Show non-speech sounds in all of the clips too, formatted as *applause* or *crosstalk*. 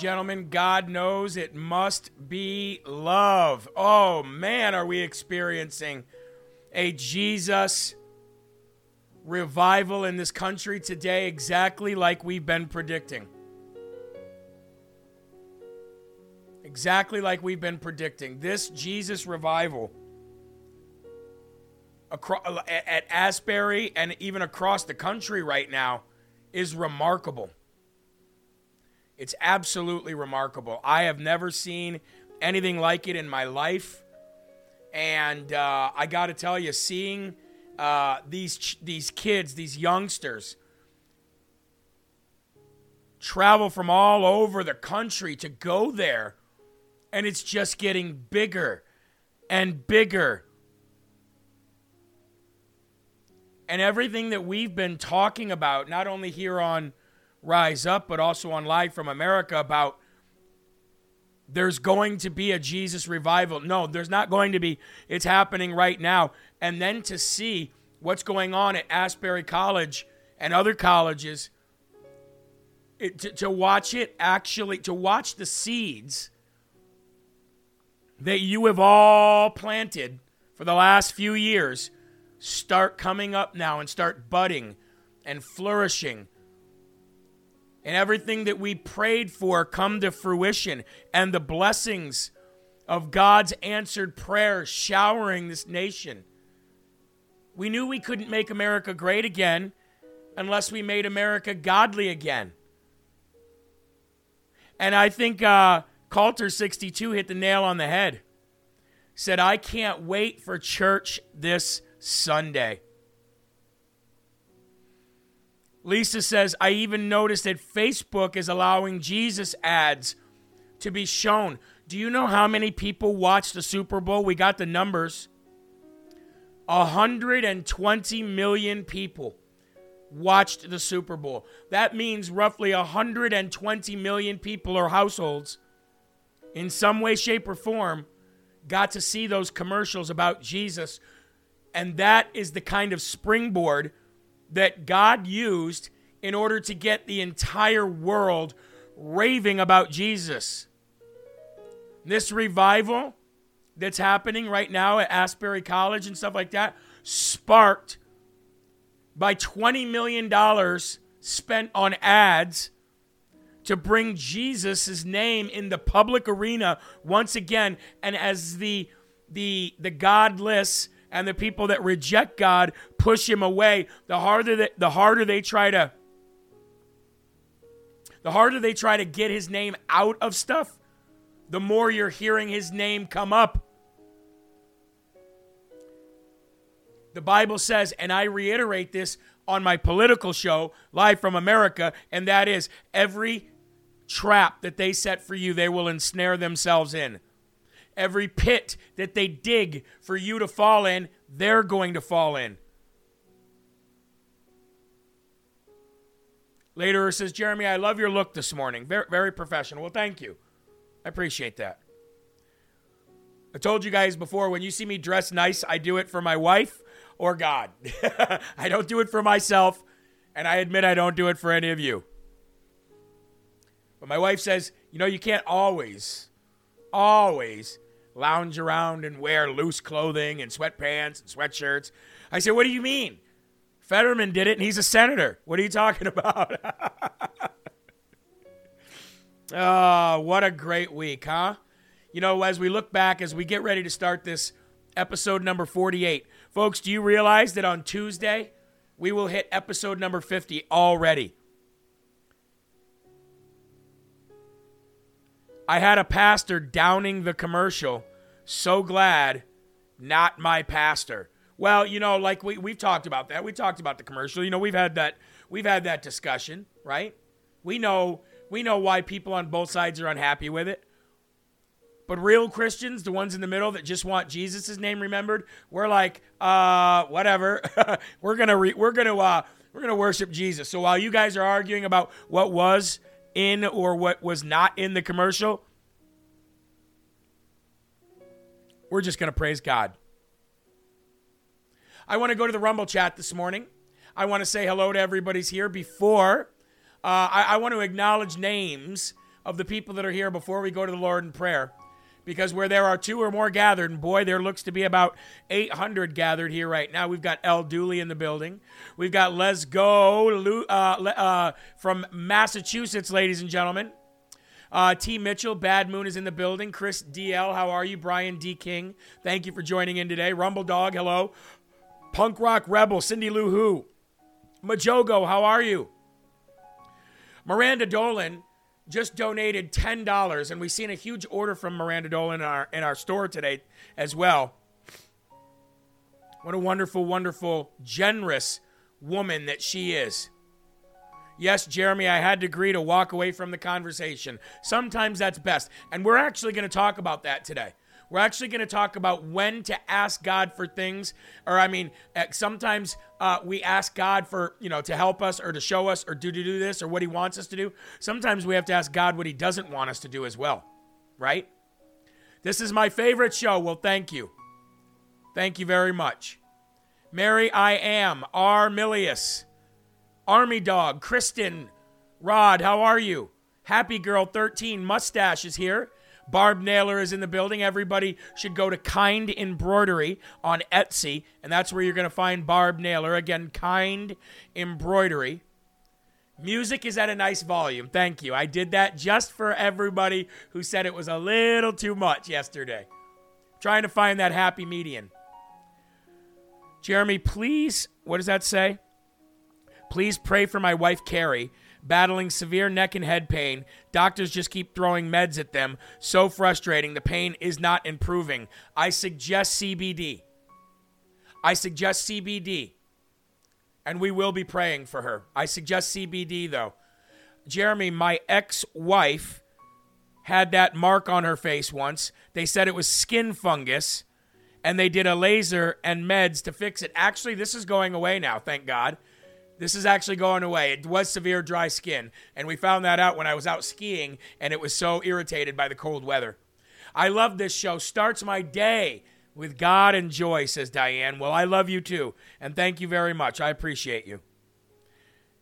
gentlemen, God knows it must be love. Oh man, are we experiencing a Jesus revival in this country today, exactly like we've been predicting. Exactly like we've been predicting. This Jesus revival across, at Asbury and even across the country right now is remarkable. It's absolutely remarkable. I have never seen anything like it in my life. And uh, I got to tell you, seeing uh, these ch- these kids, these youngsters, travel from all over the country to go there, and it's just getting bigger and bigger. And everything that we've been talking about, not only here on Rise Up, but also on Live from America, about there's going to be a Jesus revival. No, there's not going to be. It's happening right now. And then to see what's going on at Asbury College and other colleges, it, to, to watch it actually, to watch the seeds that you have all planted for the last few years start coming up now and start budding and flourishing. And everything that we prayed for come to fruition and the blessings of God's answered prayer showering this nation. We knew we couldn't make America great again unless we made America godly again. And I think uh, Coulter62 hit the nail on the head. Said, I can't wait for church this Sunday. Lisa says, I even noticed that Facebook is allowing Jesus ads to be shown. Do you know how many people watched the Super Bowl? We got the numbers. 120 million people watched the Super Bowl. That means roughly 120 million people or households, in some way, shape, or form, got to see those commercials about Jesus. And that is the kind of springboard that God used in order to get the entire world raving about Jesus. This revival that's happening right now at Asbury College and stuff like that sparked by $20 million spent on ads to bring Jesus' name in the public arena once again and as the the the godless and the people that reject God push him away, the harder that the harder they try to the harder they try to get his name out of stuff, the more you're hearing his name come up. The Bible says, and I reiterate this on my political show, Live from America, and that is every trap that they set for you, they will ensnare themselves in. Every pit that they dig for you to fall in, they're going to fall in. Later says, Jeremy, I love your look this morning. Very, very professional. Well, thank you. I appreciate that. I told you guys before when you see me dress nice, I do it for my wife or God. *laughs* I don't do it for myself, and I admit I don't do it for any of you. But my wife says, you know, you can't always, always lounge around and wear loose clothing and sweatpants and sweatshirts. I said, what do you mean? Fetterman did it and he's a senator. What are you talking *laughs* about? oh, what a great week, huh? You know, as we look back, as we get ready to start this episode number 48, folks, do you realize that on Tuesday we will hit episode number 50 already? I had a pastor downing the commercial. So glad, not my pastor. Well, you know, like we we've talked about that. We talked about the commercial. You know, we've had that we've had that discussion, right? We know we know why people on both sides are unhappy with it. But real Christians, the ones in the middle that just want Jesus' name remembered, we're like, uh, whatever. *laughs* we're gonna re- we're gonna uh, we're gonna worship Jesus. So while you guys are arguing about what was in or what was not in the commercial, we're just gonna praise God. I want to go to the Rumble chat this morning. I want to say hello to everybody's here before. Uh, I, I want to acknowledge names of the people that are here before we go to the Lord in prayer. Because where there are two or more gathered, and boy, there looks to be about 800 gathered here right now. We've got El Dooley in the building. We've got Les Go uh, uh, from Massachusetts, ladies and gentlemen. Uh, T. Mitchell, Bad Moon is in the building. Chris DL, how are you? Brian D. King, thank you for joining in today. Rumble Dog, hello. Punk Rock Rebel, Cindy Lou Who. Majogo, how are you? Miranda Dolan just donated $10, and we've seen a huge order from Miranda Dolan in our, in our store today as well. What a wonderful, wonderful, generous woman that she is. Yes, Jeremy, I had to agree to walk away from the conversation. Sometimes that's best. And we're actually going to talk about that today. We're actually going to talk about when to ask God for things, or I mean, eh, sometimes uh, we ask God for you know to help us or to show us or do to do this or what He wants us to do. Sometimes we have to ask God what He doesn't want us to do as well, right? This is my favorite show. Well, thank you, thank you very much, Mary. I am R. Milius, Army Dog, Kristen, Rod. How are you? Happy Girl 13 Mustache is here. Barb Naylor is in the building. Everybody should go to Kind Embroidery on Etsy, and that's where you're going to find Barb Naylor. Again, Kind Embroidery. Music is at a nice volume. Thank you. I did that just for everybody who said it was a little too much yesterday. Trying to find that happy median. Jeremy, please, what does that say? Please pray for my wife, Carrie, battling severe neck and head pain. Doctors just keep throwing meds at them. So frustrating. The pain is not improving. I suggest CBD. I suggest CBD. And we will be praying for her. I suggest CBD, though. Jeremy, my ex wife had that mark on her face once. They said it was skin fungus, and they did a laser and meds to fix it. Actually, this is going away now, thank God. This is actually going away. It was severe dry skin, and we found that out when I was out skiing, and it was so irritated by the cold weather. I love this show. Starts my day with God and joy, says Diane. Well, I love you too, and thank you very much. I appreciate you.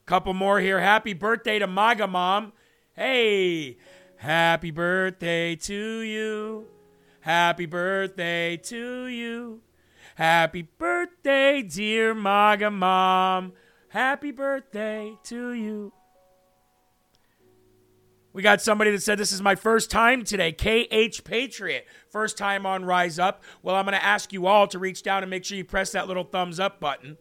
Couple more here. Happy birthday to MAGA Mom. Hey, happy birthday to you. Happy birthday to you. Happy birthday, dear MAGA Mom. Happy birthday to you. We got somebody that said this is my first time today. KH Patriot, first time on Rise Up. Well, I'm going to ask you all to reach down and make sure you press that little thumbs up button.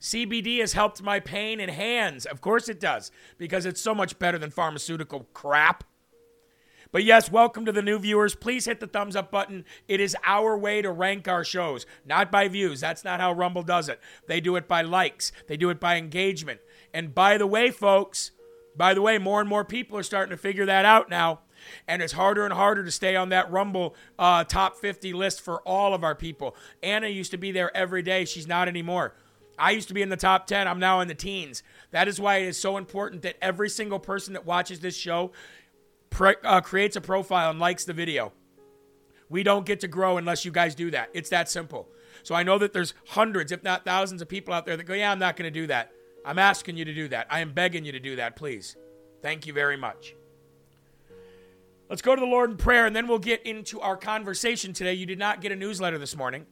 CBD has helped my pain in hands. Of course it does, because it's so much better than pharmaceutical crap. But yes, welcome to the new viewers. Please hit the thumbs up button. It is our way to rank our shows, not by views. That's not how Rumble does it. They do it by likes, they do it by engagement. And by the way, folks, by the way, more and more people are starting to figure that out now. And it's harder and harder to stay on that Rumble uh, top 50 list for all of our people. Anna used to be there every day. She's not anymore. I used to be in the top 10. I'm now in the teens. That is why it is so important that every single person that watches this show pre- uh, creates a profile and likes the video. We don't get to grow unless you guys do that. It's that simple. So I know that there's hundreds, if not thousands, of people out there that go, Yeah, I'm not going to do that. I'm asking you to do that. I am begging you to do that, please. Thank you very much. Let's go to the Lord in prayer and then we'll get into our conversation today. You did not get a newsletter this morning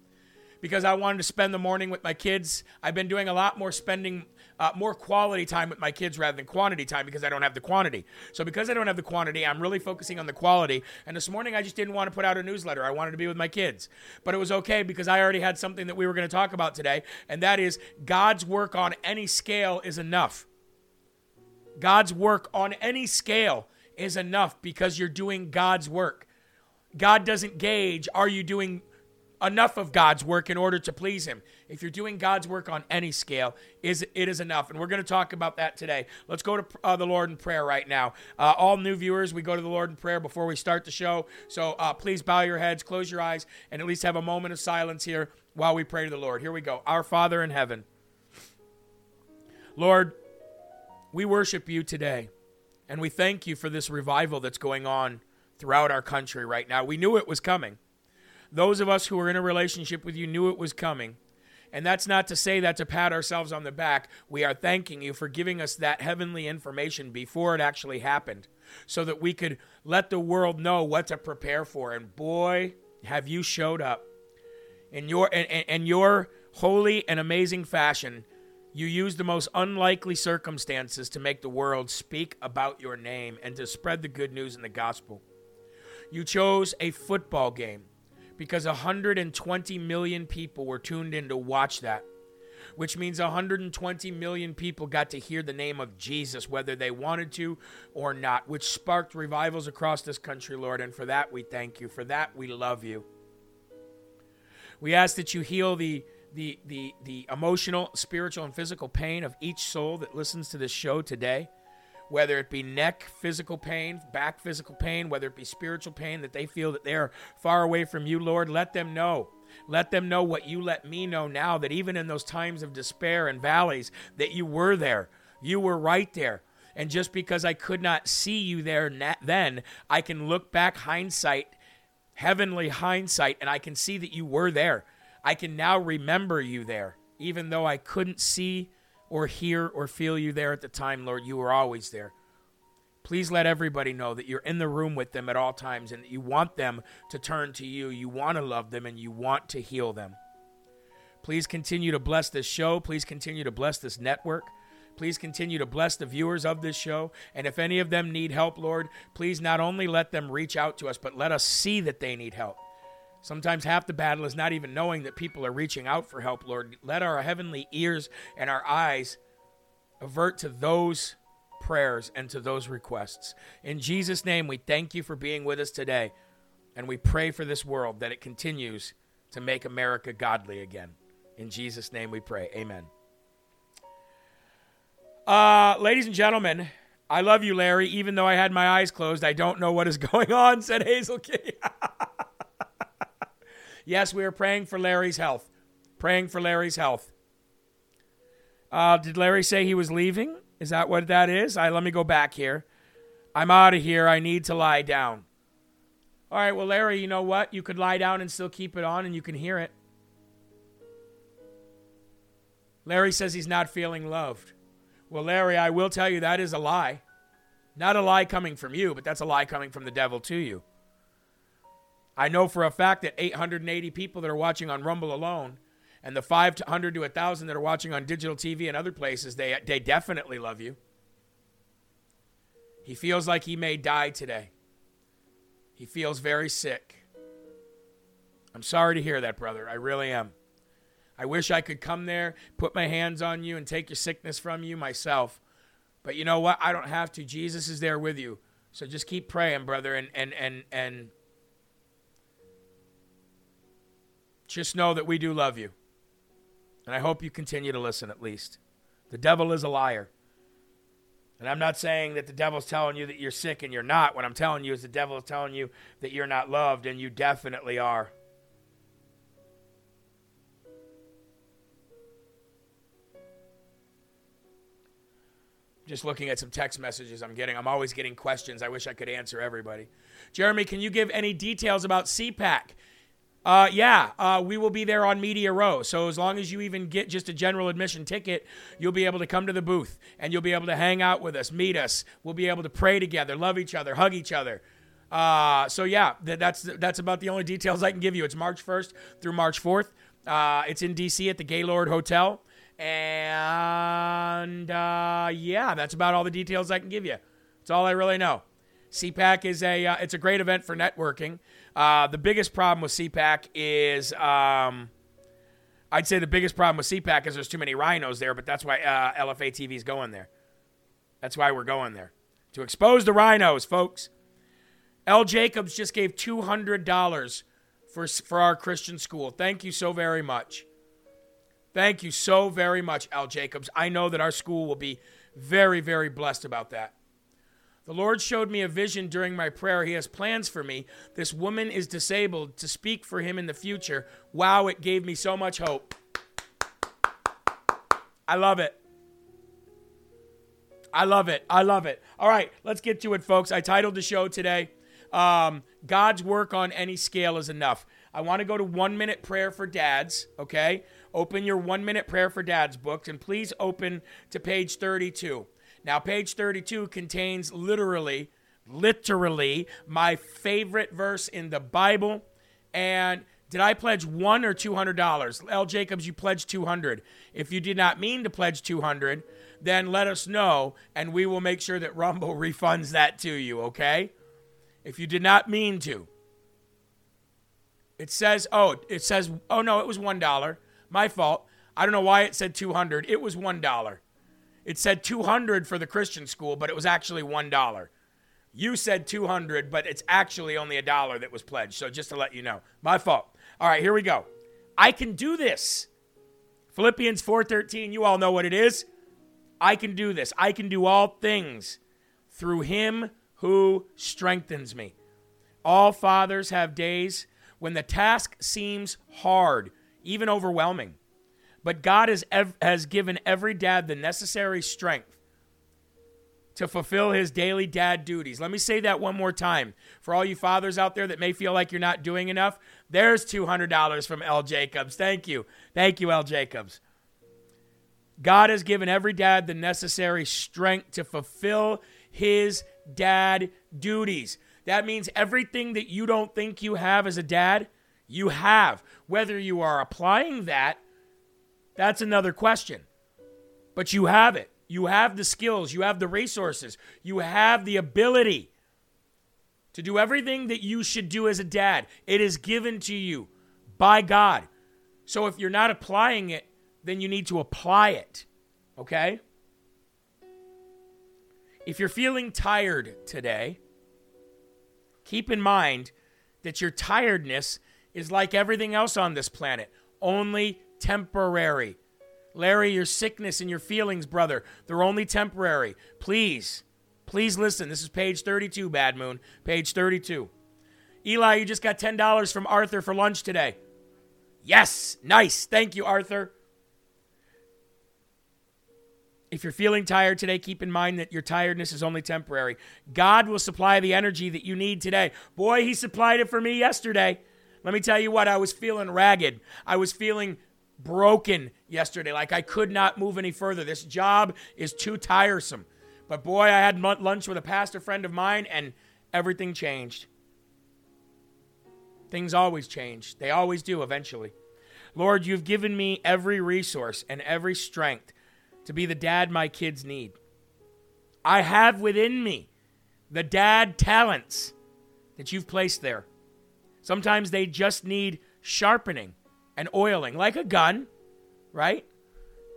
because I wanted to spend the morning with my kids. I've been doing a lot more spending uh, more quality time with my kids rather than quantity time because I don't have the quantity. So because I don't have the quantity, I'm really focusing on the quality. And this morning I just didn't want to put out a newsletter. I wanted to be with my kids. But it was okay because I already had something that we were going to talk about today, and that is God's work on any scale is enough. God's work on any scale is enough because you're doing God's work. God doesn't gauge are you doing enough of God's work in order to please him. If you're doing God's work on any scale, is it is enough. And we're going to talk about that today. Let's go to uh, the Lord in prayer right now. Uh, all new viewers, we go to the Lord in prayer before we start the show. So uh, please bow your heads, close your eyes, and at least have a moment of silence here while we pray to the Lord. Here we go. Our Father in heaven. Lord, we worship you today, and we thank you for this revival that's going on throughout our country right now. We knew it was coming. Those of us who are in a relationship with you knew it was coming. And that's not to say that to pat ourselves on the back. We are thanking you for giving us that heavenly information before it actually happened so that we could let the world know what to prepare for. And boy, have you showed up. In your and, and your holy and amazing fashion, you used the most unlikely circumstances to make the world speak about your name and to spread the good news in the gospel. You chose a football game because 120 million people were tuned in to watch that, which means 120 million people got to hear the name of Jesus, whether they wanted to or not, which sparked revivals across this country, Lord. And for that, we thank you. For that, we love you. We ask that you heal the the the the emotional, spiritual, and physical pain of each soul that listens to this show today whether it be neck physical pain, back physical pain, whether it be spiritual pain that they feel that they're far away from you, Lord, let them know. Let them know what you let me know now that even in those times of despair and valleys that you were there. You were right there. And just because I could not see you there then, I can look back hindsight, heavenly hindsight, and I can see that you were there. I can now remember you there, even though I couldn't see or hear or feel you there at the time, Lord. You were always there. Please let everybody know that you're in the room with them at all times and that you want them to turn to you. You want to love them and you want to heal them. Please continue to bless this show. Please continue to bless this network. Please continue to bless the viewers of this show. And if any of them need help, Lord, please not only let them reach out to us, but let us see that they need help. Sometimes half the battle is not even knowing that people are reaching out for help, Lord. Let our heavenly ears and our eyes avert to those prayers and to those requests. In Jesus' name, we thank you for being with us today. And we pray for this world that it continues to make America godly again. In Jesus' name we pray. Amen. Uh, ladies and gentlemen, I love you, Larry. Even though I had my eyes closed, I don't know what is *laughs* going on, said Hazel Kitty. *laughs* yes, we are praying for Larry's health. Praying for Larry's health. Uh, did Larry say he was leaving? Is that what that is? I let me go back here. I'm out of here. I need to lie down. All right, well, Larry, you know what? You could lie down and still keep it on and you can hear it. Larry says he's not feeling loved. Well, Larry, I will tell you that is a lie. Not a lie coming from you, but that's a lie coming from the devil to you. I know for a fact that 880 people that are watching on Rumble alone and the 500 to 1,000 that are watching on digital TV and other places, they, they definitely love you. He feels like he may die today. He feels very sick. I'm sorry to hear that, brother. I really am. I wish I could come there, put my hands on you, and take your sickness from you myself. But you know what? I don't have to. Jesus is there with you. So just keep praying, brother, and and and and just know that we do love you. And I hope you continue to listen at least. The devil is a liar. And I'm not saying that the devil's telling you that you're sick and you're not. What I'm telling you is the devil is telling you that you're not loved, and you definitely are. just looking at some text messages I'm getting. I'm always getting questions. I wish I could answer everybody. Jeremy, can you give any details about CPAC? Uh, yeah, uh, we will be there on Media Row. So as long as you even get just a general admission ticket, you'll be able to come to the booth and you'll be able to hang out with us, meet us. We'll be able to pray together, love each other, hug each other. Uh, so yeah, th- that's that's about the only details I can give you. It's March 1st through March 4th. Uh, it's in DC at the Gaylord Hotel. And uh, yeah, that's about all the details I can give you. That's all I really know. CPAC is a uh, it's a great event for networking. Uh, the biggest problem with CPAC is um, I'd say the biggest problem with CPAC is there's too many RINOs there, but that's why uh, LFA is going there. That's why we're going there to expose the RINOs, folks. L. Jacobs just gave two hundred dollars for for our Christian school. Thank you so very much. Thank you so very much, Al Jacobs. I know that our school will be very, very blessed about that. The Lord showed me a vision during my prayer. He has plans for me. This woman is disabled to speak for him in the future. Wow, it gave me so much hope. I love it. I love it. I love it. All right, let's get to it, folks. I titled the show today um, God's Work on Any Scale is Enough. I want to go to one minute prayer for dads, okay? Open your one minute prayer for dads books and please open to page 32. Now, page 32 contains literally, literally my favorite verse in the Bible. And did I pledge one or two hundred dollars? L. Jacobs, you pledged two hundred. If you did not mean to pledge two hundred, then let us know, and we will make sure that Rumble *laughs* refunds that to you. Okay? If you did not mean to, it says, oh, it says, oh no, it was one dollar. My fault. I don't know why it said 200. It was $1. It said 200 for the Christian school, but it was actually $1. You said 200, but it's actually only a dollar that was pledged. So just to let you know, my fault. All right, here we go. I can do this. Philippians 4:13, you all know what it is. I can do this. I can do all things through him who strengthens me. All fathers have days when the task seems hard even overwhelming. But God has, ev- has given every dad the necessary strength to fulfill his daily dad duties. Let me say that one more time. For all you fathers out there that may feel like you're not doing enough, there's $200 from L. Jacobs. Thank you. Thank you, L. Jacobs. God has given every dad the necessary strength to fulfill his dad duties. That means everything that you don't think you have as a dad, you have. Whether you are applying that, that's another question. But you have it. You have the skills, you have the resources, you have the ability to do everything that you should do as a dad. It is given to you by God. So if you're not applying it, then you need to apply it. Okay? If you're feeling tired today, keep in mind that your tiredness is like everything else on this planet, only temporary. Larry, your sickness and your feelings, brother, they're only temporary. Please, please listen. This is page 32, Bad Moon. Page 32. Eli, you just got $10 from Arthur for lunch today. Yes, nice. Thank you, Arthur. If you're feeling tired today, keep in mind that your tiredness is only temporary. God will supply the energy that you need today. Boy, He supplied it for me yesterday. Let me tell you what, I was feeling ragged. I was feeling broken yesterday. Like I could not move any further. This job is too tiresome. But boy, I had lunch with a pastor friend of mine and everything changed. Things always change, they always do eventually. Lord, you've given me every resource and every strength to be the dad my kids need. I have within me the dad talents that you've placed there. Sometimes they just need sharpening and oiling, like a gun, right?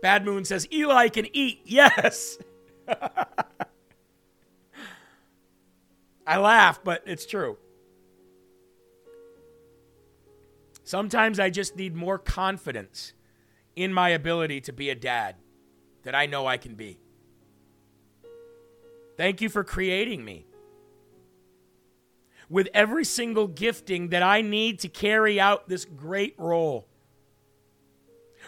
Bad Moon says, Eli can eat. *laughs* Yes. *laughs* I laugh, but it's true. Sometimes I just need more confidence in my ability to be a dad that I know I can be. Thank you for creating me with every single gifting that I need to carry out this great role.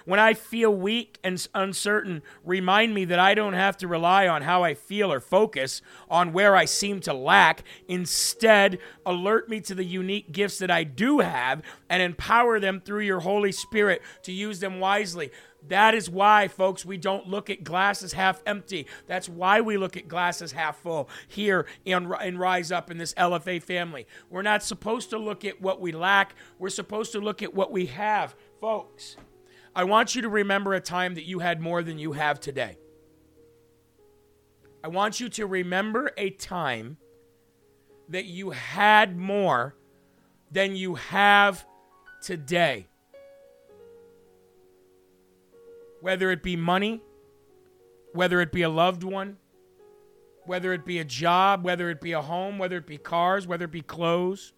When I feel weak and uncertain, remind me that I don't have to rely on how I feel or focus on where I seem to lack. Instead, alert me to the unique gifts that I do have and empower them through your Holy Spirit to use them wisely. That is why, folks, we don't look at glasses half empty. That's why we look at glasses half full here in, in Rise Up in this LFA family. We're not supposed to look at what we lack, we're supposed to look at what we have, folks. I want you to remember a time that you had more than you have today. I want you to remember a time that you had more than you have today. Whether it be money, whether it be a loved one, whether it be a job, whether it be a home, whether it be cars, whether it be clothes.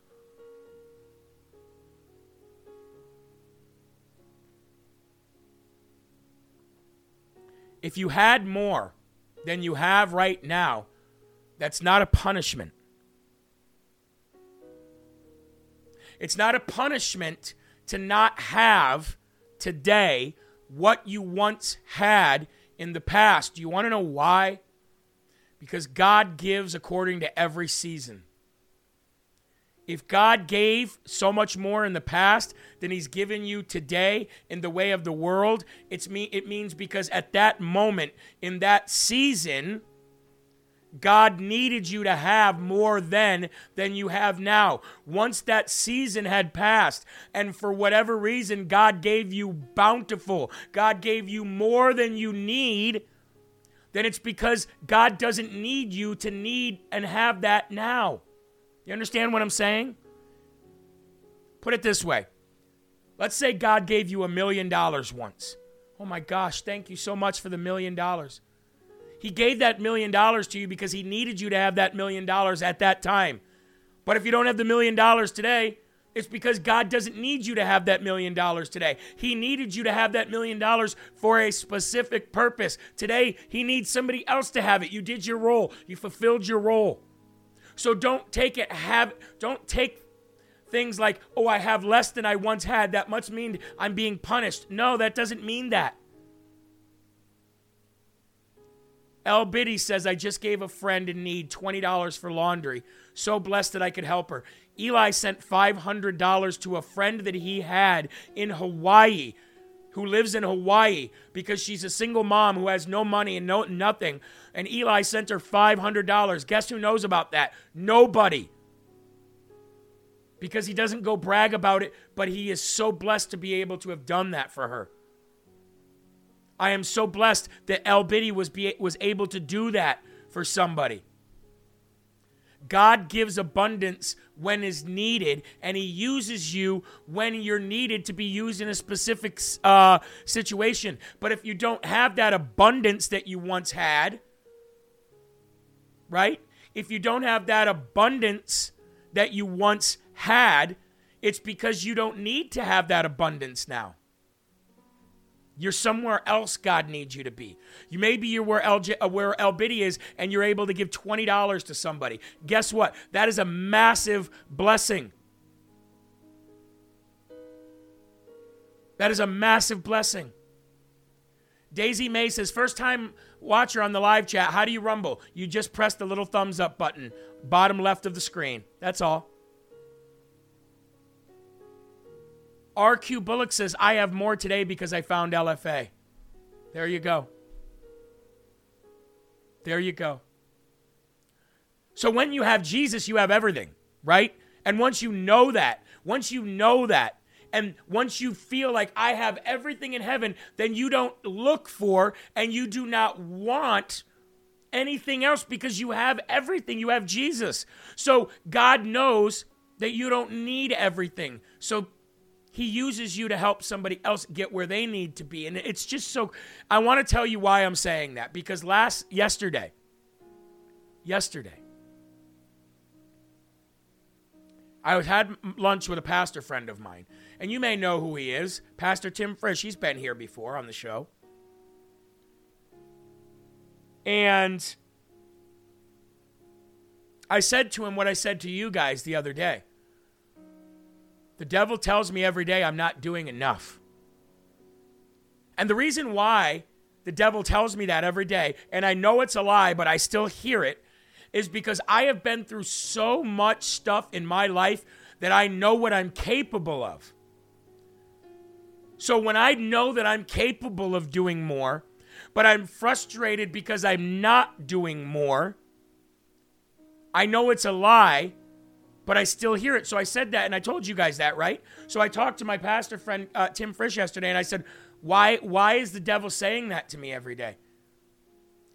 If you had more than you have right now, that's not a punishment. It's not a punishment to not have today what you once had in the past. Do you want to know why? Because God gives according to every season. If God gave so much more in the past than He's given you today in the way of the world, it's me, it means because at that moment, in that season, God needed you to have more then than you have now. Once that season had passed, and for whatever reason, God gave you bountiful, God gave you more than you need, then it's because God doesn't need you to need and have that now. You understand what I'm saying? Put it this way let's say God gave you a million dollars once. Oh my gosh, thank you so much for the million dollars. He gave that million dollars to you because he needed you to have that million dollars at that time. But if you don't have the million dollars today, it's because God doesn't need you to have that million dollars today. He needed you to have that million dollars for a specific purpose. Today, He needs somebody else to have it. You did your role, you fulfilled your role. So don't take it have don't take things like, "Oh, I have less than I once had." That must mean I'm being punished. No, that doesn't mean that. El Biddy says, I just gave a friend in need $20 for laundry. So blessed that I could help her. Eli sent $500 to a friend that he had in Hawaii. Who lives in Hawaii because she's a single mom who has no money and no nothing. And Eli sent her $500. Guess who knows about that? Nobody. Because he doesn't go brag about it, but he is so blessed to be able to have done that for her. I am so blessed that El Biddy was, be, was able to do that for somebody. God gives abundance when is needed, and He uses you when you're needed to be used in a specific uh, situation. But if you don't have that abundance that you once had, right? If you don't have that abundance that you once had, it's because you don't need to have that abundance now. You're somewhere else God needs you to be. You maybe you're where El, uh, where is and you're able to give $20 to somebody. Guess what? That is a massive blessing. That is a massive blessing. Daisy May says, first time watcher on the live chat, how do you rumble? You just press the little thumbs up button, bottom left of the screen. That's all. RQ Bullock says, I have more today because I found LFA. There you go. There you go. So when you have Jesus, you have everything, right? And once you know that, once you know that, and once you feel like I have everything in heaven, then you don't look for and you do not want anything else because you have everything. You have Jesus. So God knows that you don't need everything. So he uses you to help somebody else get where they need to be. And it's just so I want to tell you why I'm saying that because last yesterday yesterday I had lunch with a pastor friend of mine. And you may know who he is, Pastor Tim Frisch. He's been here before on the show. And I said to him what I said to you guys the other day. The devil tells me every day I'm not doing enough. And the reason why the devil tells me that every day, and I know it's a lie, but I still hear it, is because I have been through so much stuff in my life that I know what I'm capable of. So when I know that I'm capable of doing more, but I'm frustrated because I'm not doing more, I know it's a lie, but I still hear it. So I said that, and I told you guys that, right? So I talked to my pastor friend uh, Tim Frisch yesterday, and I said, "Why? Why is the devil saying that to me every day?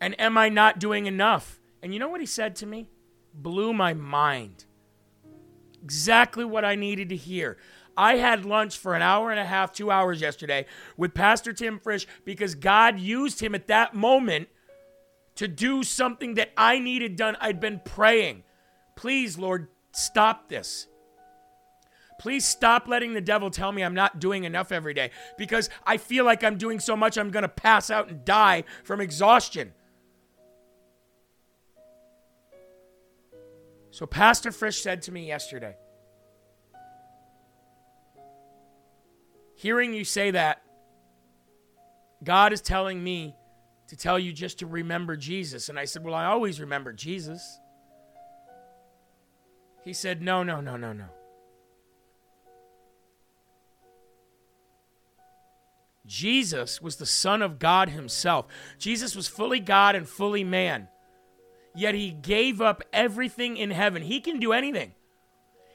And am I not doing enough?" And you know what he said to me? Blew my mind. Exactly what I needed to hear. I had lunch for an hour and a half, two hours yesterday with Pastor Tim Frisch because God used him at that moment to do something that I needed done. I'd been praying. Please, Lord, Stop this. Please stop letting the devil tell me I'm not doing enough every day because I feel like I'm doing so much I'm going to pass out and die from exhaustion. So, Pastor Frisch said to me yesterday, hearing you say that, God is telling me to tell you just to remember Jesus. And I said, Well, I always remember Jesus. He said, No, no, no, no, no. Jesus was the Son of God Himself. Jesus was fully God and fully man. Yet He gave up everything in heaven. He can do anything.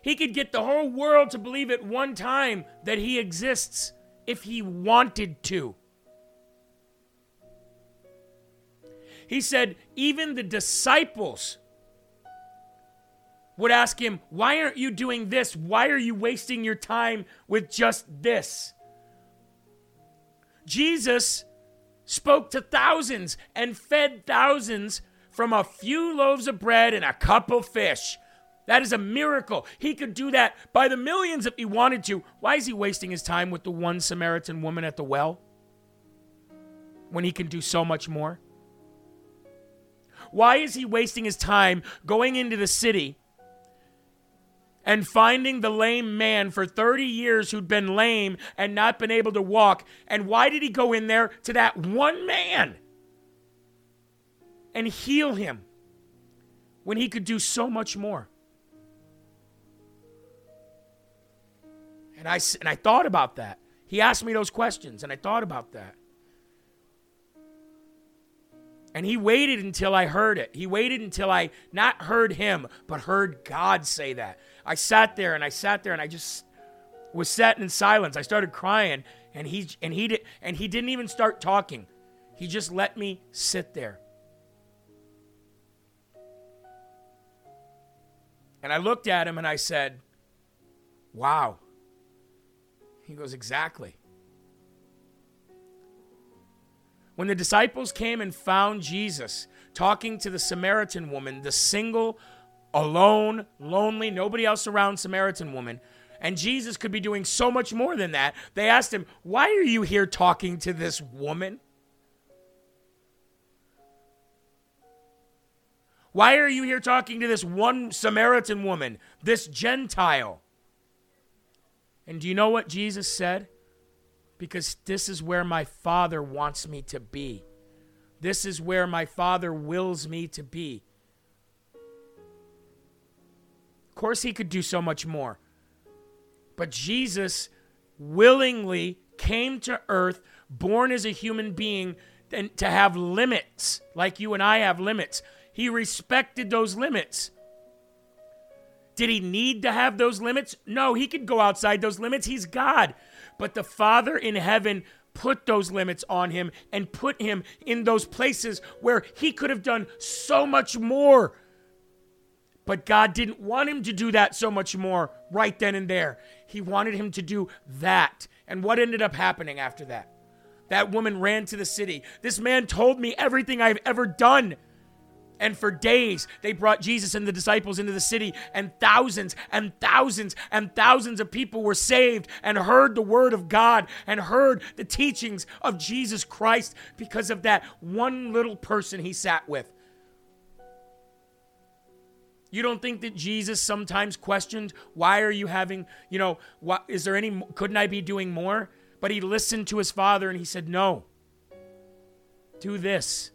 He could get the whole world to believe at one time that He exists if He wanted to. He said, even the disciples would ask him, Why aren't you doing this? Why are you wasting your time with just this? Jesus spoke to thousands and fed thousands from a few loaves of bread and a couple fish. That is a miracle. He could do that by the millions if he wanted to. Why is he wasting his time with the one Samaritan woman at the well when he can do so much more? Why is he wasting his time going into the city and finding the lame man for 30 years who'd been lame and not been able to walk. And why did he go in there to that one man and heal him when he could do so much more? And I, and I thought about that. He asked me those questions, and I thought about that. And he waited until I heard it. He waited until I not heard him, but heard God say that. I sat there and I sat there and I just was sat in silence. I started crying, and he and he did, and he didn't even start talking. He just let me sit there. And I looked at him and I said, "Wow." He goes, "Exactly." When the disciples came and found Jesus talking to the Samaritan woman, the single, alone, lonely, nobody else around Samaritan woman, and Jesus could be doing so much more than that, they asked him, Why are you here talking to this woman? Why are you here talking to this one Samaritan woman, this Gentile? And do you know what Jesus said? Because this is where my Father wants me to be. This is where my Father wills me to be. Of course, He could do so much more. But Jesus willingly came to earth, born as a human being, and to have limits, like you and I have limits. He respected those limits. Did he need to have those limits? No, he could go outside those limits. He's God. But the Father in heaven put those limits on him and put him in those places where he could have done so much more. But God didn't want him to do that so much more right then and there. He wanted him to do that. And what ended up happening after that? That woman ran to the city. This man told me everything I've ever done. And for days, they brought Jesus and the disciples into the city, and thousands and thousands and thousands of people were saved and heard the word of God and heard the teachings of Jesus Christ because of that one little person he sat with. You don't think that Jesus sometimes questioned, why are you having, you know, what, is there any, couldn't I be doing more? But he listened to his father and he said, no, do this.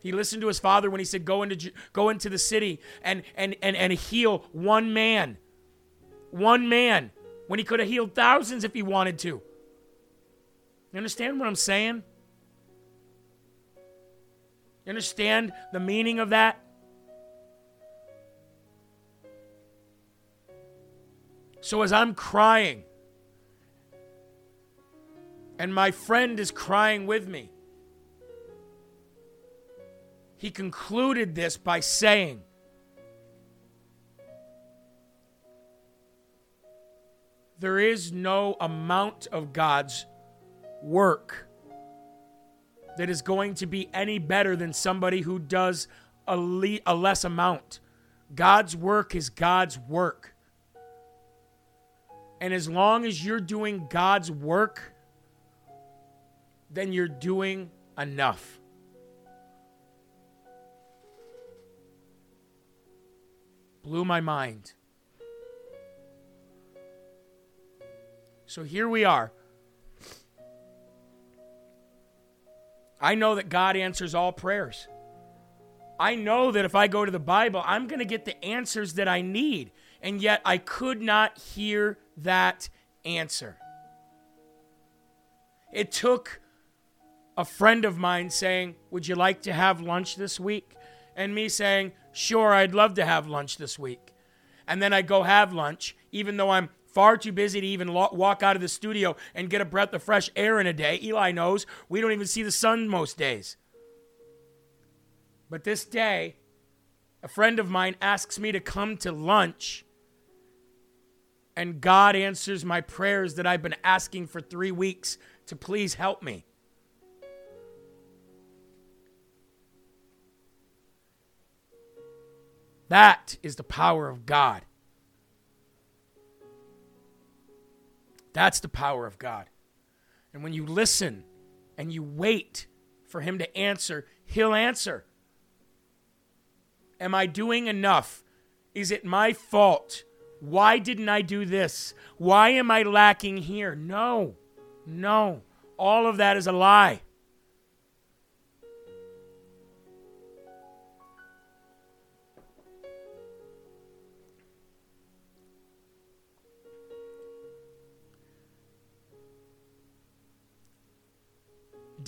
He listened to his father when he said, "Go into go into the city and and and and heal one man." One man when he could have healed thousands if he wanted to. You understand what I'm saying? You understand the meaning of that? So as I'm crying and my friend is crying with me, he concluded this by saying, There is no amount of God's work that is going to be any better than somebody who does a, le- a less amount. God's work is God's work. And as long as you're doing God's work, then you're doing enough. Blew my mind. So here we are. I know that God answers all prayers. I know that if I go to the Bible, I'm going to get the answers that I need. And yet I could not hear that answer. It took a friend of mine saying, Would you like to have lunch this week? And me saying, Sure, I'd love to have lunch this week. And then I go have lunch, even though I'm far too busy to even walk out of the studio and get a breath of fresh air in a day. Eli knows we don't even see the sun most days. But this day, a friend of mine asks me to come to lunch, and God answers my prayers that I've been asking for three weeks to please help me. That is the power of God. That's the power of God. And when you listen and you wait for Him to answer, He'll answer. Am I doing enough? Is it my fault? Why didn't I do this? Why am I lacking here? No, no. All of that is a lie.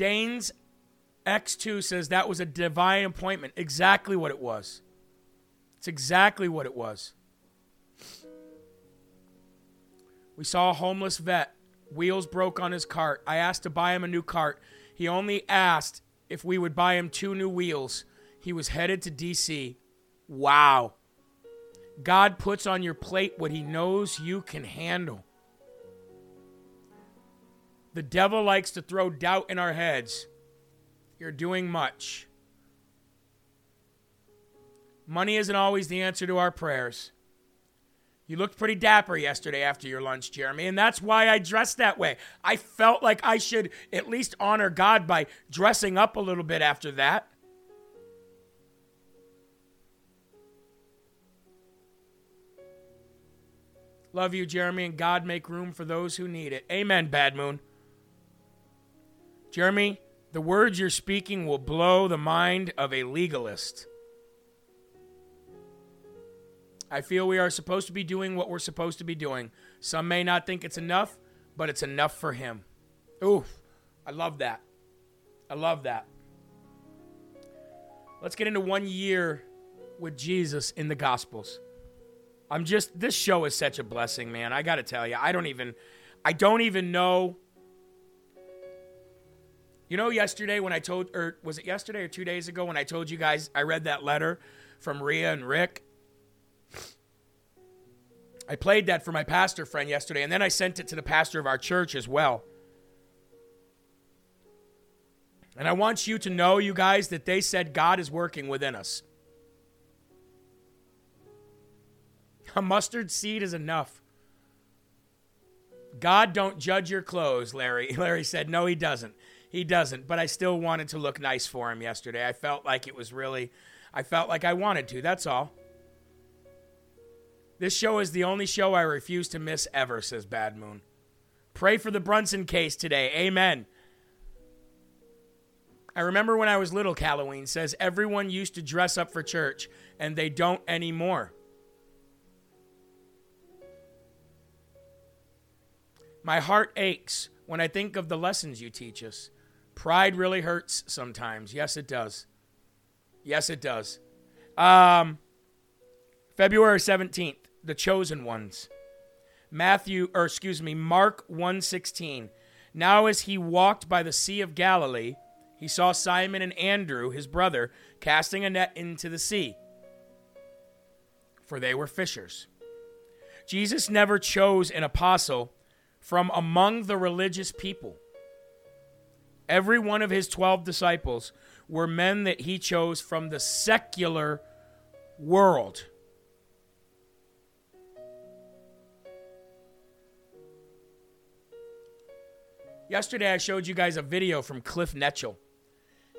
Dane's X2 says that was a divine appointment. Exactly what it was. It's exactly what it was. We saw a homeless vet. Wheels broke on his cart. I asked to buy him a new cart. He only asked if we would buy him two new wheels. He was headed to DC. Wow. God puts on your plate what he knows you can handle. The devil likes to throw doubt in our heads. You're doing much. Money isn't always the answer to our prayers. You looked pretty dapper yesterday after your lunch, Jeremy, and that's why I dressed that way. I felt like I should at least honor God by dressing up a little bit after that. Love you, Jeremy, and God make room for those who need it. Amen, Bad Moon. Jeremy, the words you're speaking will blow the mind of a legalist. I feel we are supposed to be doing what we're supposed to be doing. Some may not think it's enough, but it's enough for him. Ooh, I love that. I love that. Let's get into one year with Jesus in the Gospels. I'm just this show is such a blessing, man. I got to tell you. I don't even I don't even know You know yesterday when I told or was it yesterday or 2 days ago when I told you guys I read that letter from Ria and Rick? I played that for my pastor friend yesterday and then I sent it to the pastor of our church as well. And I want you to know you guys that they said God is working within us. A mustard seed is enough. God don't judge your clothes, Larry. *laughs* Larry said, No, he doesn't. He doesn't. But I still wanted to look nice for him yesterday. I felt like it was really, I felt like I wanted to. That's all. This show is the only show I refuse to miss ever, says Bad Moon. Pray for the Brunson case today. Amen. I remember when I was little, Halloween says everyone used to dress up for church, and they don't anymore. My heart aches when I think of the lessons you teach us. Pride really hurts sometimes. Yes, it does. Yes, it does. Um, February 17th, the chosen ones. Matthew, or excuse me, Mark 1:16. Now as he walked by the sea of Galilee, he saw Simon and Andrew, his brother, casting a net into the sea, for they were fishers. Jesus never chose an apostle from among the religious people. Every one of his 12 disciples were men that he chose from the secular world. Yesterday, I showed you guys a video from Cliff Knechtle.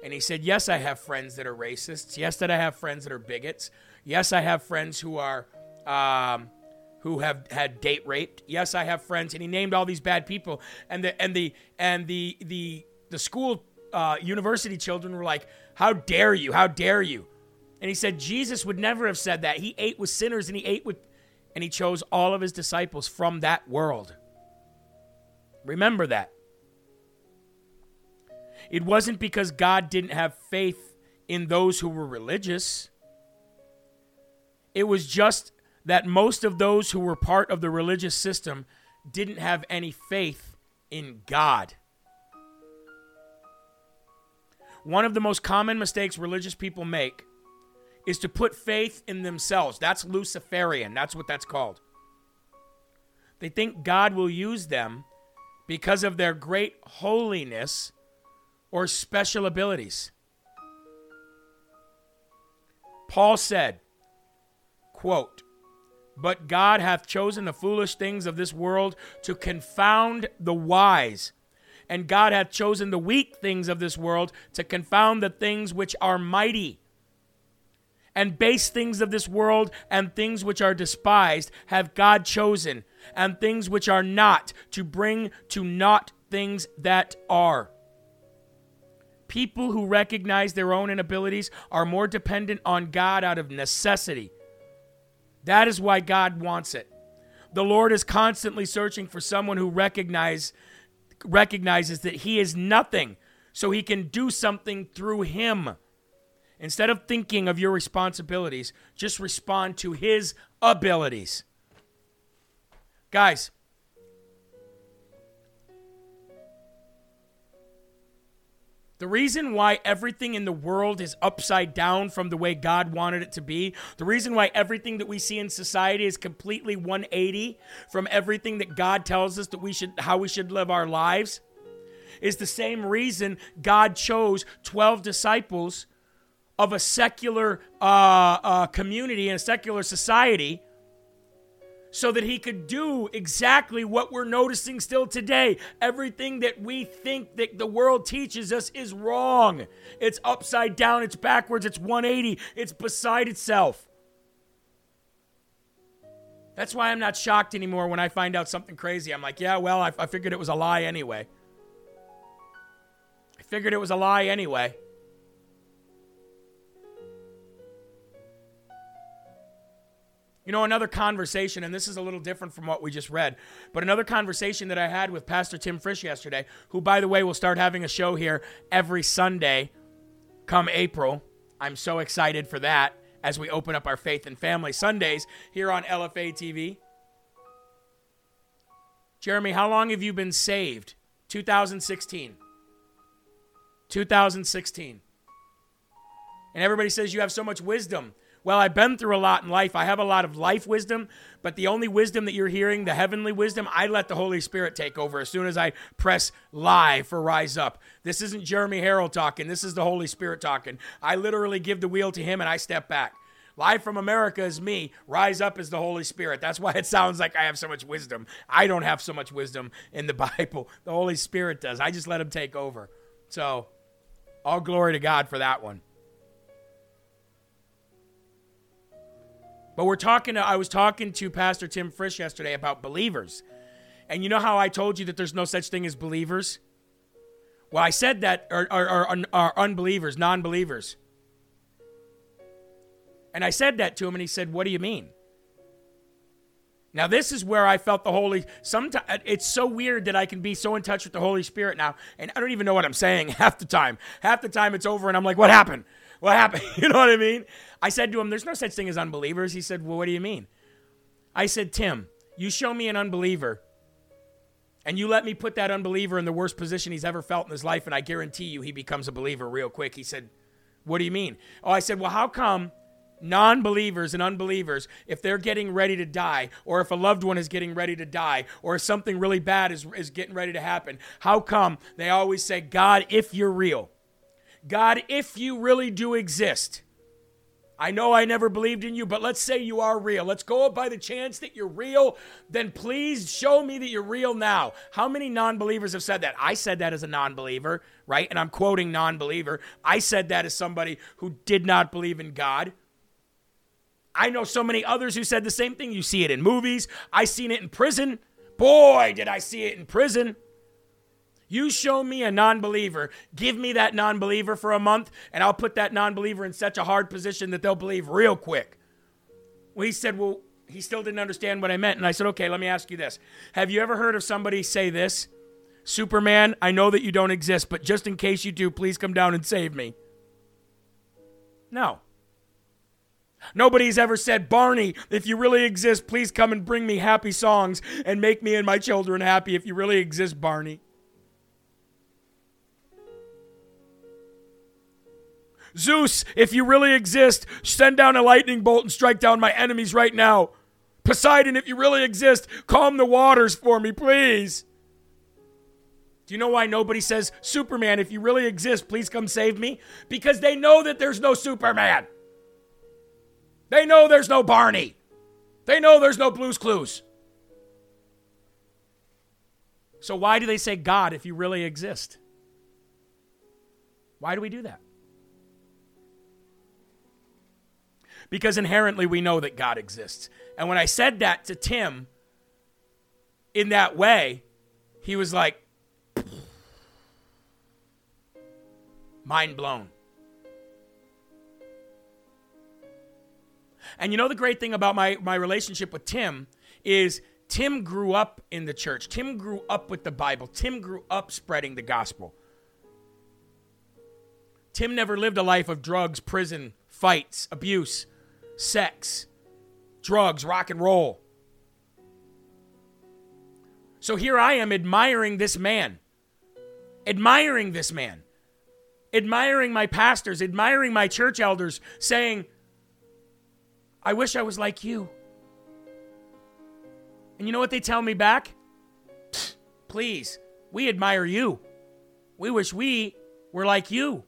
And he said, Yes, I have friends that are racists. Yes, that I have friends that are bigots. Yes, I have friends who are. Um, who have had date raped. Yes, I have friends, and he named all these bad people. And the and the and the the the school uh, university children were like, "How dare you? How dare you?" And he said Jesus would never have said that. He ate with sinners, and he ate with, and he chose all of his disciples from that world. Remember that. It wasn't because God didn't have faith in those who were religious. It was just that most of those who were part of the religious system didn't have any faith in God. One of the most common mistakes religious people make is to put faith in themselves. That's Luciferian. That's what that's called. They think God will use them because of their great holiness or special abilities. Paul said, quote, but God hath chosen the foolish things of this world to confound the wise. And God hath chosen the weak things of this world to confound the things which are mighty. And base things of this world and things which are despised have God chosen, and things which are not, to bring to naught things that are. People who recognize their own inabilities are more dependent on God out of necessity that is why God wants it. The Lord is constantly searching for someone who recognize, recognizes that He is nothing so he can do something through him. Instead of thinking of your responsibilities, just respond to his abilities. Guys, The reason why everything in the world is upside down from the way God wanted it to be, the reason why everything that we see in society is completely 180 from everything that God tells us that we should how we should live our lives is the same reason God chose 12 disciples of a secular uh, uh, community and a secular society so that he could do exactly what we're noticing still today. Everything that we think that the world teaches us is wrong. It's upside down, it's backwards, it's 180, it's beside itself. That's why I'm not shocked anymore when I find out something crazy. I'm like, yeah, well, I, I figured it was a lie anyway. I figured it was a lie anyway. You know, another conversation, and this is a little different from what we just read, but another conversation that I had with Pastor Tim Frisch yesterday, who, by the way, will start having a show here every Sunday come April. I'm so excited for that as we open up our Faith and Family Sundays here on LFA TV. Jeremy, how long have you been saved? 2016. 2016. And everybody says you have so much wisdom. Well, I've been through a lot in life. I have a lot of life wisdom, but the only wisdom that you're hearing, the heavenly wisdom, I let the Holy Spirit take over as soon as I press live for Rise Up. This isn't Jeremy Herrell talking. This is the Holy Spirit talking. I literally give the wheel to him and I step back. Live from America is me. Rise Up is the Holy Spirit. That's why it sounds like I have so much wisdom. I don't have so much wisdom in the *laughs* Bible. The Holy Spirit does. I just let him take over. So, all glory to God for that one. But we're talking to, I was talking to Pastor Tim Frisch yesterday about believers. And you know how I told you that there's no such thing as believers? Well, I said that are, are, are, are unbelievers, non believers. And I said that to him, and he said, What do you mean? Now, this is where I felt the Holy. Sometimes it's so weird that I can be so in touch with the Holy Spirit now, and I don't even know what I'm saying *laughs* half the time. Half the time it's over, and I'm like, "What happened? What happened?" *laughs* You know what I mean? I said to him, "There's no such thing as unbelievers." He said, "Well, what do you mean?" I said, "Tim, you show me an unbeliever, and you let me put that unbeliever in the worst position he's ever felt in his life, and I guarantee you, he becomes a believer real quick." He said, "What do you mean?" Oh, I said, "Well, how come?" non believers and unbelievers, if they're getting ready to die, or if a loved one is getting ready to die, or if something really bad is, is getting ready to happen, how come they always say, God, if you're real? God, if you really do exist. I know I never believed in you, but let's say you are real. Let's go by the chance that you're real. Then please show me that you're real now. How many non believers have said that? I said that as a non believer, right? And I'm quoting non believer. I said that as somebody who did not believe in God. I know so many others who said the same thing. You see it in movies. I seen it in prison. Boy, did I see it in prison. You show me a non believer, give me that non believer for a month, and I'll put that non believer in such a hard position that they'll believe real quick. Well, he said, Well, he still didn't understand what I meant. And I said, Okay, let me ask you this. Have you ever heard of somebody say this? Superman, I know that you don't exist, but just in case you do, please come down and save me. No. Nobody's ever said, Barney, if you really exist, please come and bring me happy songs and make me and my children happy if you really exist, Barney. Zeus, if you really exist, send down a lightning bolt and strike down my enemies right now. Poseidon, if you really exist, calm the waters for me, please. Do you know why nobody says, Superman, if you really exist, please come save me? Because they know that there's no Superman. They know there's no Barney. They know there's no Blues Clues. So why do they say God if you really exist? Why do we do that? Because inherently we know that God exists. And when I said that to Tim in that way, he was like, mind blown. And you know the great thing about my, my relationship with Tim is Tim grew up in the church. Tim grew up with the Bible. Tim grew up spreading the gospel. Tim never lived a life of drugs, prison, fights, abuse, sex, drugs, rock and roll. So here I am admiring this man, admiring this man, admiring my pastors, admiring my church elders, saying, I wish I was like you. And you know what they tell me back? *sniffs* Please, we admire you. We wish we were like you.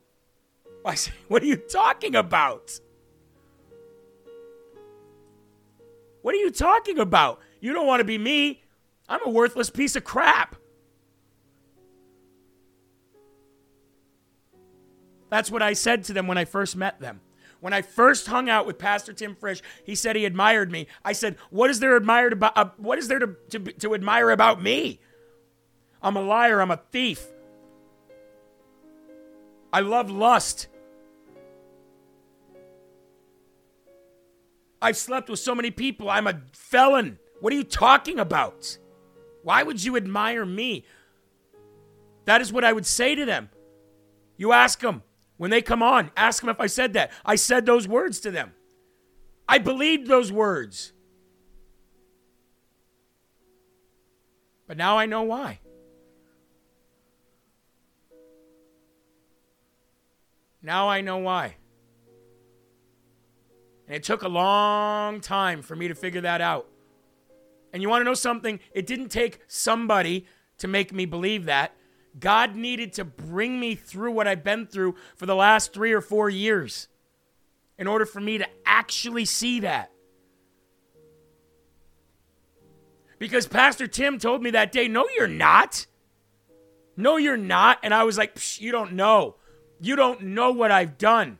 I say, What are you talking about? What are you talking about? You don't want to be me. I'm a worthless piece of crap. That's what I said to them when I first met them. When I first hung out with Pastor Tim Frisch, he said he admired me. I said, "What is there admired about? Uh, what is there to, to, to admire about me? I'm a liar. I'm a thief. I love lust. I've slept with so many people. I'm a felon. What are you talking about? Why would you admire me? That is what I would say to them. You ask them when they come on, ask them if I said that. I said those words to them. I believed those words. But now I know why. Now I know why. And it took a long time for me to figure that out. And you want to know something? It didn't take somebody to make me believe that. God needed to bring me through what I've been through for the last three or four years in order for me to actually see that. Because Pastor Tim told me that day, No, you're not. No, you're not. And I was like, You don't know. You don't know what I've done.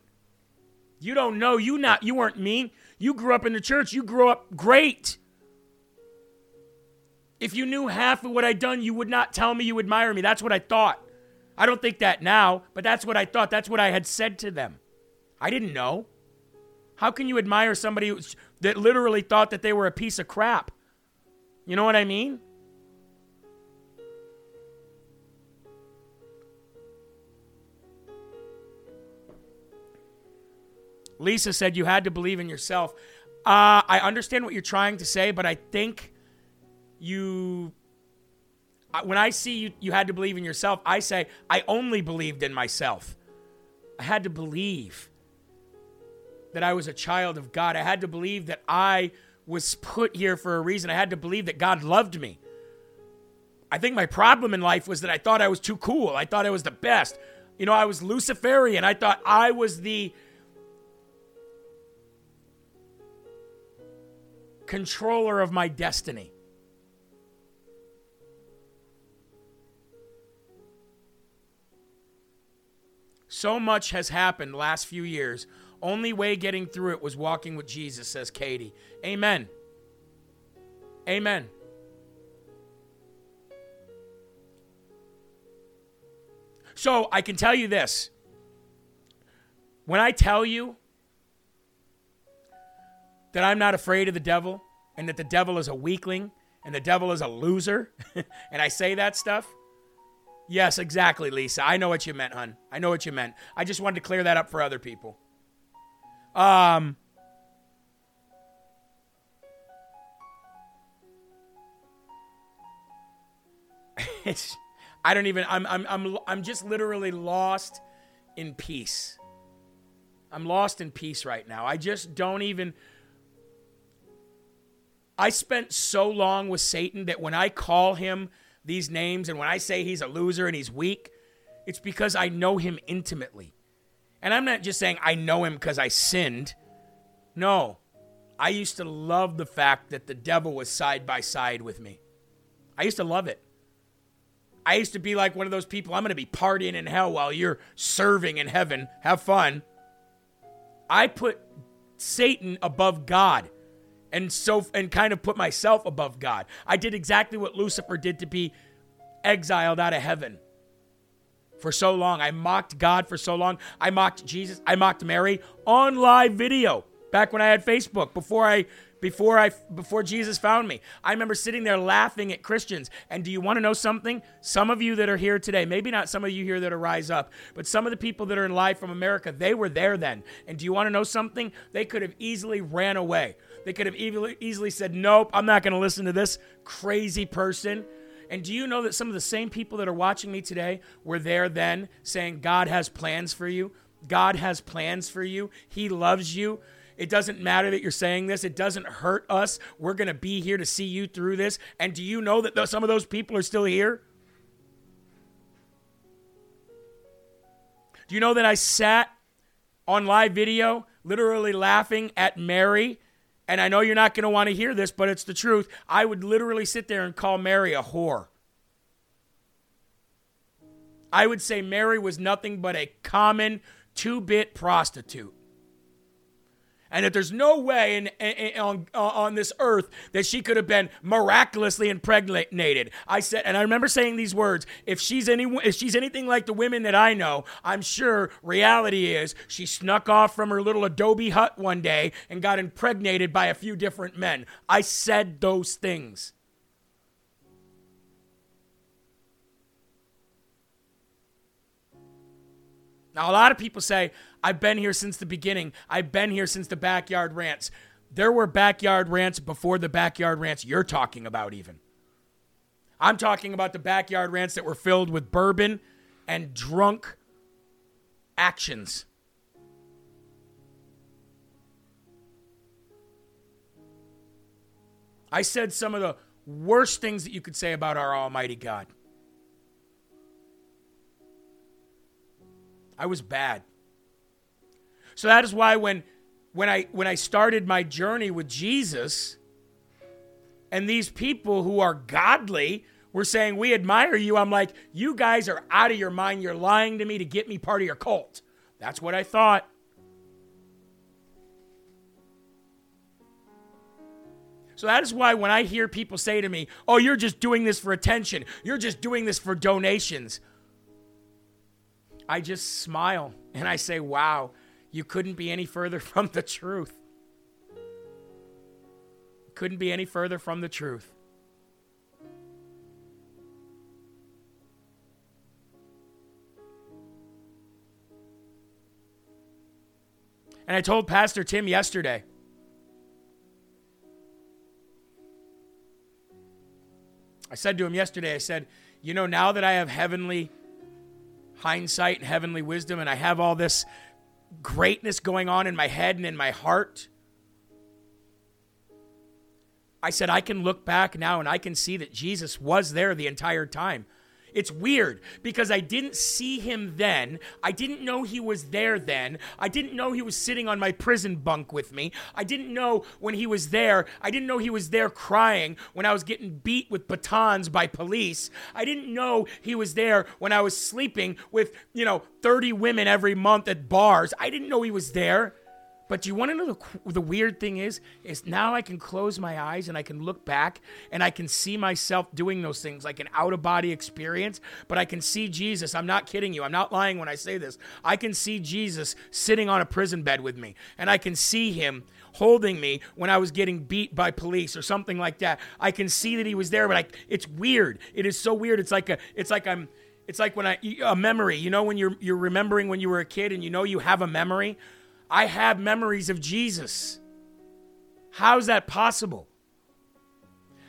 You don't know. You not you weren't mean. You grew up in the church. You grew up great. If you knew half of what I'd done, you would not tell me you admire me. That's what I thought. I don't think that now, but that's what I thought. That's what I had said to them. I didn't know. How can you admire somebody that literally thought that they were a piece of crap? You know what I mean? Lisa said you had to believe in yourself. Uh, I understand what you're trying to say, but I think you when I see you, you had to believe in yourself, I say, I only believed in myself. I had to believe that I was a child of God. I had to believe that I was put here for a reason. I had to believe that God loved me. I think my problem in life was that I thought I was too cool. I thought I was the best. You know, I was Luciferian. I thought I was the controller of my destiny. So much has happened last few years. Only way getting through it was walking with Jesus, says Katie. Amen. Amen. So I can tell you this. When I tell you that I'm not afraid of the devil and that the devil is a weakling and the devil is a loser, *laughs* and I say that stuff, Yes, exactly, Lisa. I know what you meant, hun. I know what you meant. I just wanted to clear that up for other people. Um *laughs* it's I don't even I'm I'm I'm I'm just literally lost in peace. I'm lost in peace right now. I just don't even I spent so long with Satan that when I call him these names, and when I say he's a loser and he's weak, it's because I know him intimately. And I'm not just saying I know him because I sinned. No, I used to love the fact that the devil was side by side with me. I used to love it. I used to be like one of those people, I'm going to be partying in hell while you're serving in heaven. Have fun. I put Satan above God and so and kind of put myself above God. I did exactly what Lucifer did to be exiled out of heaven. For so long, I mocked God for so long. I mocked Jesus. I mocked Mary on live video. back when I had Facebook, before I before I before Jesus found me. I remember sitting there laughing at Christians. And do you want to know something? Some of you that are here today, maybe not some of you here that are rise up, but some of the people that are in live from America, they were there then. And do you want to know something? They could have easily ran away. They could have easily, said, "Nope, I'm not going to listen to this crazy person." And do you know that some of the same people that are watching me today were there then saying, God has plans for you? God has plans for you. He loves you. It doesn't matter that you're saying this. It doesn't hurt us. We're going to be here to see you through this. And do you know that th- some of those people are still here? Do you know that I sat on live video literally laughing at Mary? And I know you're not going to want to hear this, but it's the truth. I would literally sit there and call Mary a whore. I would say Mary was nothing but a common two bit prostitute and that there's no way in, in, on, on this earth that she could have been miraculously impregnated. I said, and I remember saying these words: if she's any, if she's anything like the women that I know, I'm sure reality is she snuck off from her little adobe hut one day and got impregnated by a few different men. I said those things. Now, a lot of people say, I've been here since the beginning. I've been here since the backyard rants. There were backyard rants before the backyard rants you're talking about, even. I'm talking about the backyard rants that were filled with bourbon and drunk actions. I said some of the worst things that you could say about our Almighty God. I was bad. So that is why when when I when I started my journey with Jesus and these people who are godly were saying we admire you, I'm like, you guys are out of your mind. You're lying to me to get me part of your cult. That's what I thought. So that is why when I hear people say to me, "Oh, you're just doing this for attention. You're just doing this for donations." I just smile and I say, "Wow, you couldn't be any further *laughs* from the truth. Couldn't be any further from the truth. And I told Pastor Tim yesterday. I said to him yesterday, I said, you know, now that I have heavenly hindsight and heavenly wisdom and I have all this greatness going on in my head and in my heart. I said, I can look back now and I can see that Jesus was there the entire time. It's weird because I didn't see him then. I didn't know he was there then. I didn't know he was sitting on my prison bunk with me. I didn't know when he was there. I didn't know he was there crying when I was getting beat with batons by police. I didn't know he was there when I was sleeping with, you know, 30 women every month at bars. I didn't know he was there. But you want to know the, the weird thing is? Is now I can close my eyes and I can look back and I can see myself doing those things like an out of body experience. But I can see Jesus. I'm not kidding you. I'm not lying when I say this. I can see Jesus sitting on a prison bed with me and I can see him holding me when I was getting beat by police or something like that. I can see that he was there, but I, it's weird. It is so weird. It's like a, it's like I'm, it's like when I a memory. You know when you're you're remembering when you were a kid and you know you have a memory. I have memories of Jesus. How is that possible?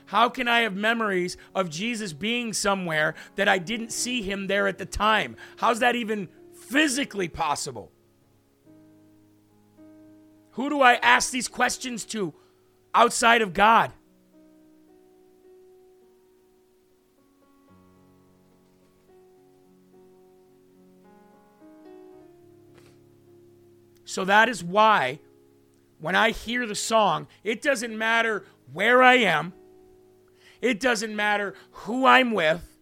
How can I have memories of Jesus being somewhere that I didn't see him there at the time? How's that even physically possible? Who do I ask these questions to outside of God? So that is why when I hear the song, it doesn't matter where I am, it doesn't matter who I'm with,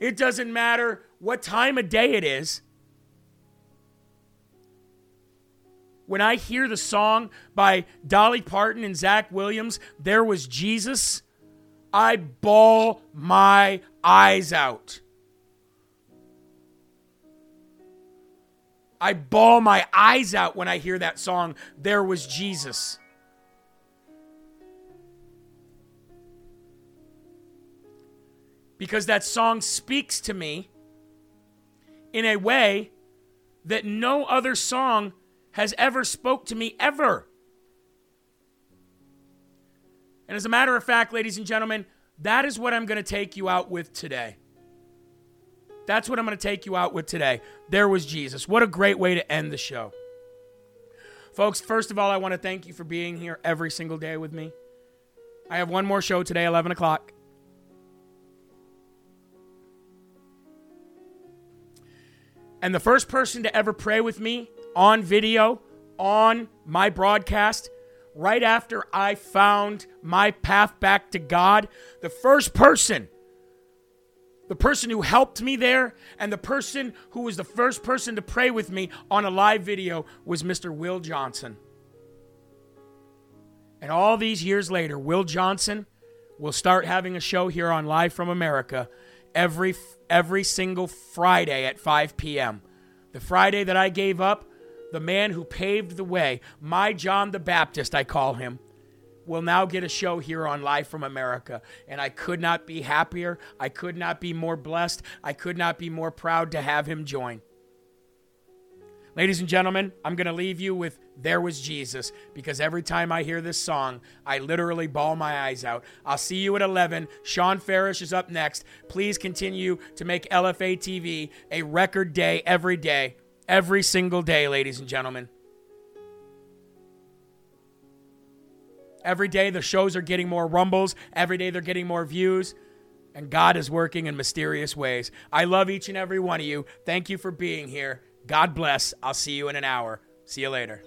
it doesn't matter what time of day it is. When I hear the song by Dolly Parton and Zach Williams, There Was Jesus, I bawl my eyes out. I bawl my eyes out when I hear that song, There Was Jesus. Because that song speaks to me in a way that no other song has ever spoke to me ever. And as a matter of fact, ladies and gentlemen, that is what I'm going to take you out with today. That's what I'm going to take you out with today. There was Jesus. What a great way to end the show. Folks, first of all, I want to thank you for being here every single day with me. I have one more show today, 11 o'clock. And the first person to ever pray with me on video, on my broadcast, right after I found my path back to God, the first person, the person who helped me there, and the person who was the first person to pray with me on a live video was Mr. Will Johnson. And all these years later, Will Johnson will start having a show here on Live from America every every single Friday at 5 p.m. The Friday that I gave up, the man who paved the way, my John the Baptist, I call him, will now get a show here on Live from America. And I could not be happier. I could not be more blessed. I could not be more proud to have him join. Ladies and gentlemen, I'm going to leave you with There Was Jesus because every time I hear this song, I literally bawl my eyes out. I'll see you at 11. Shawn Farash is up next. Please continue to make LFA TV a record day every day, every single day, ladies and gentlemen. Every day the shows are getting more rumbles, every day they're getting more views. And God is working in mysterious ways. I love each and every one of you. Thank you for being here. God bless. I'll see you in an hour. See you later.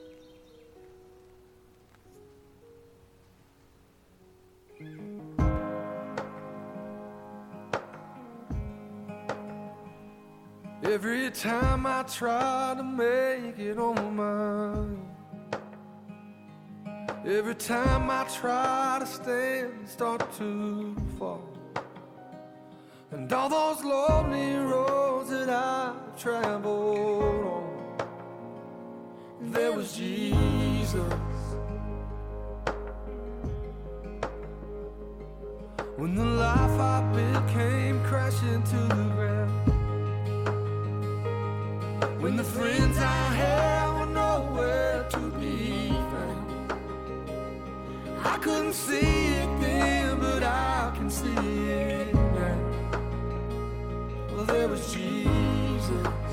Every time I try to make it on mine. Every time I try to stand, start to fall. And all those lonely roads that I've traveled on, there was Jesus. When the life I built came crashing to the ground. When the friends I had were nowhere to. I couldn't see it then, but I can see it now. Well, there was Jesus.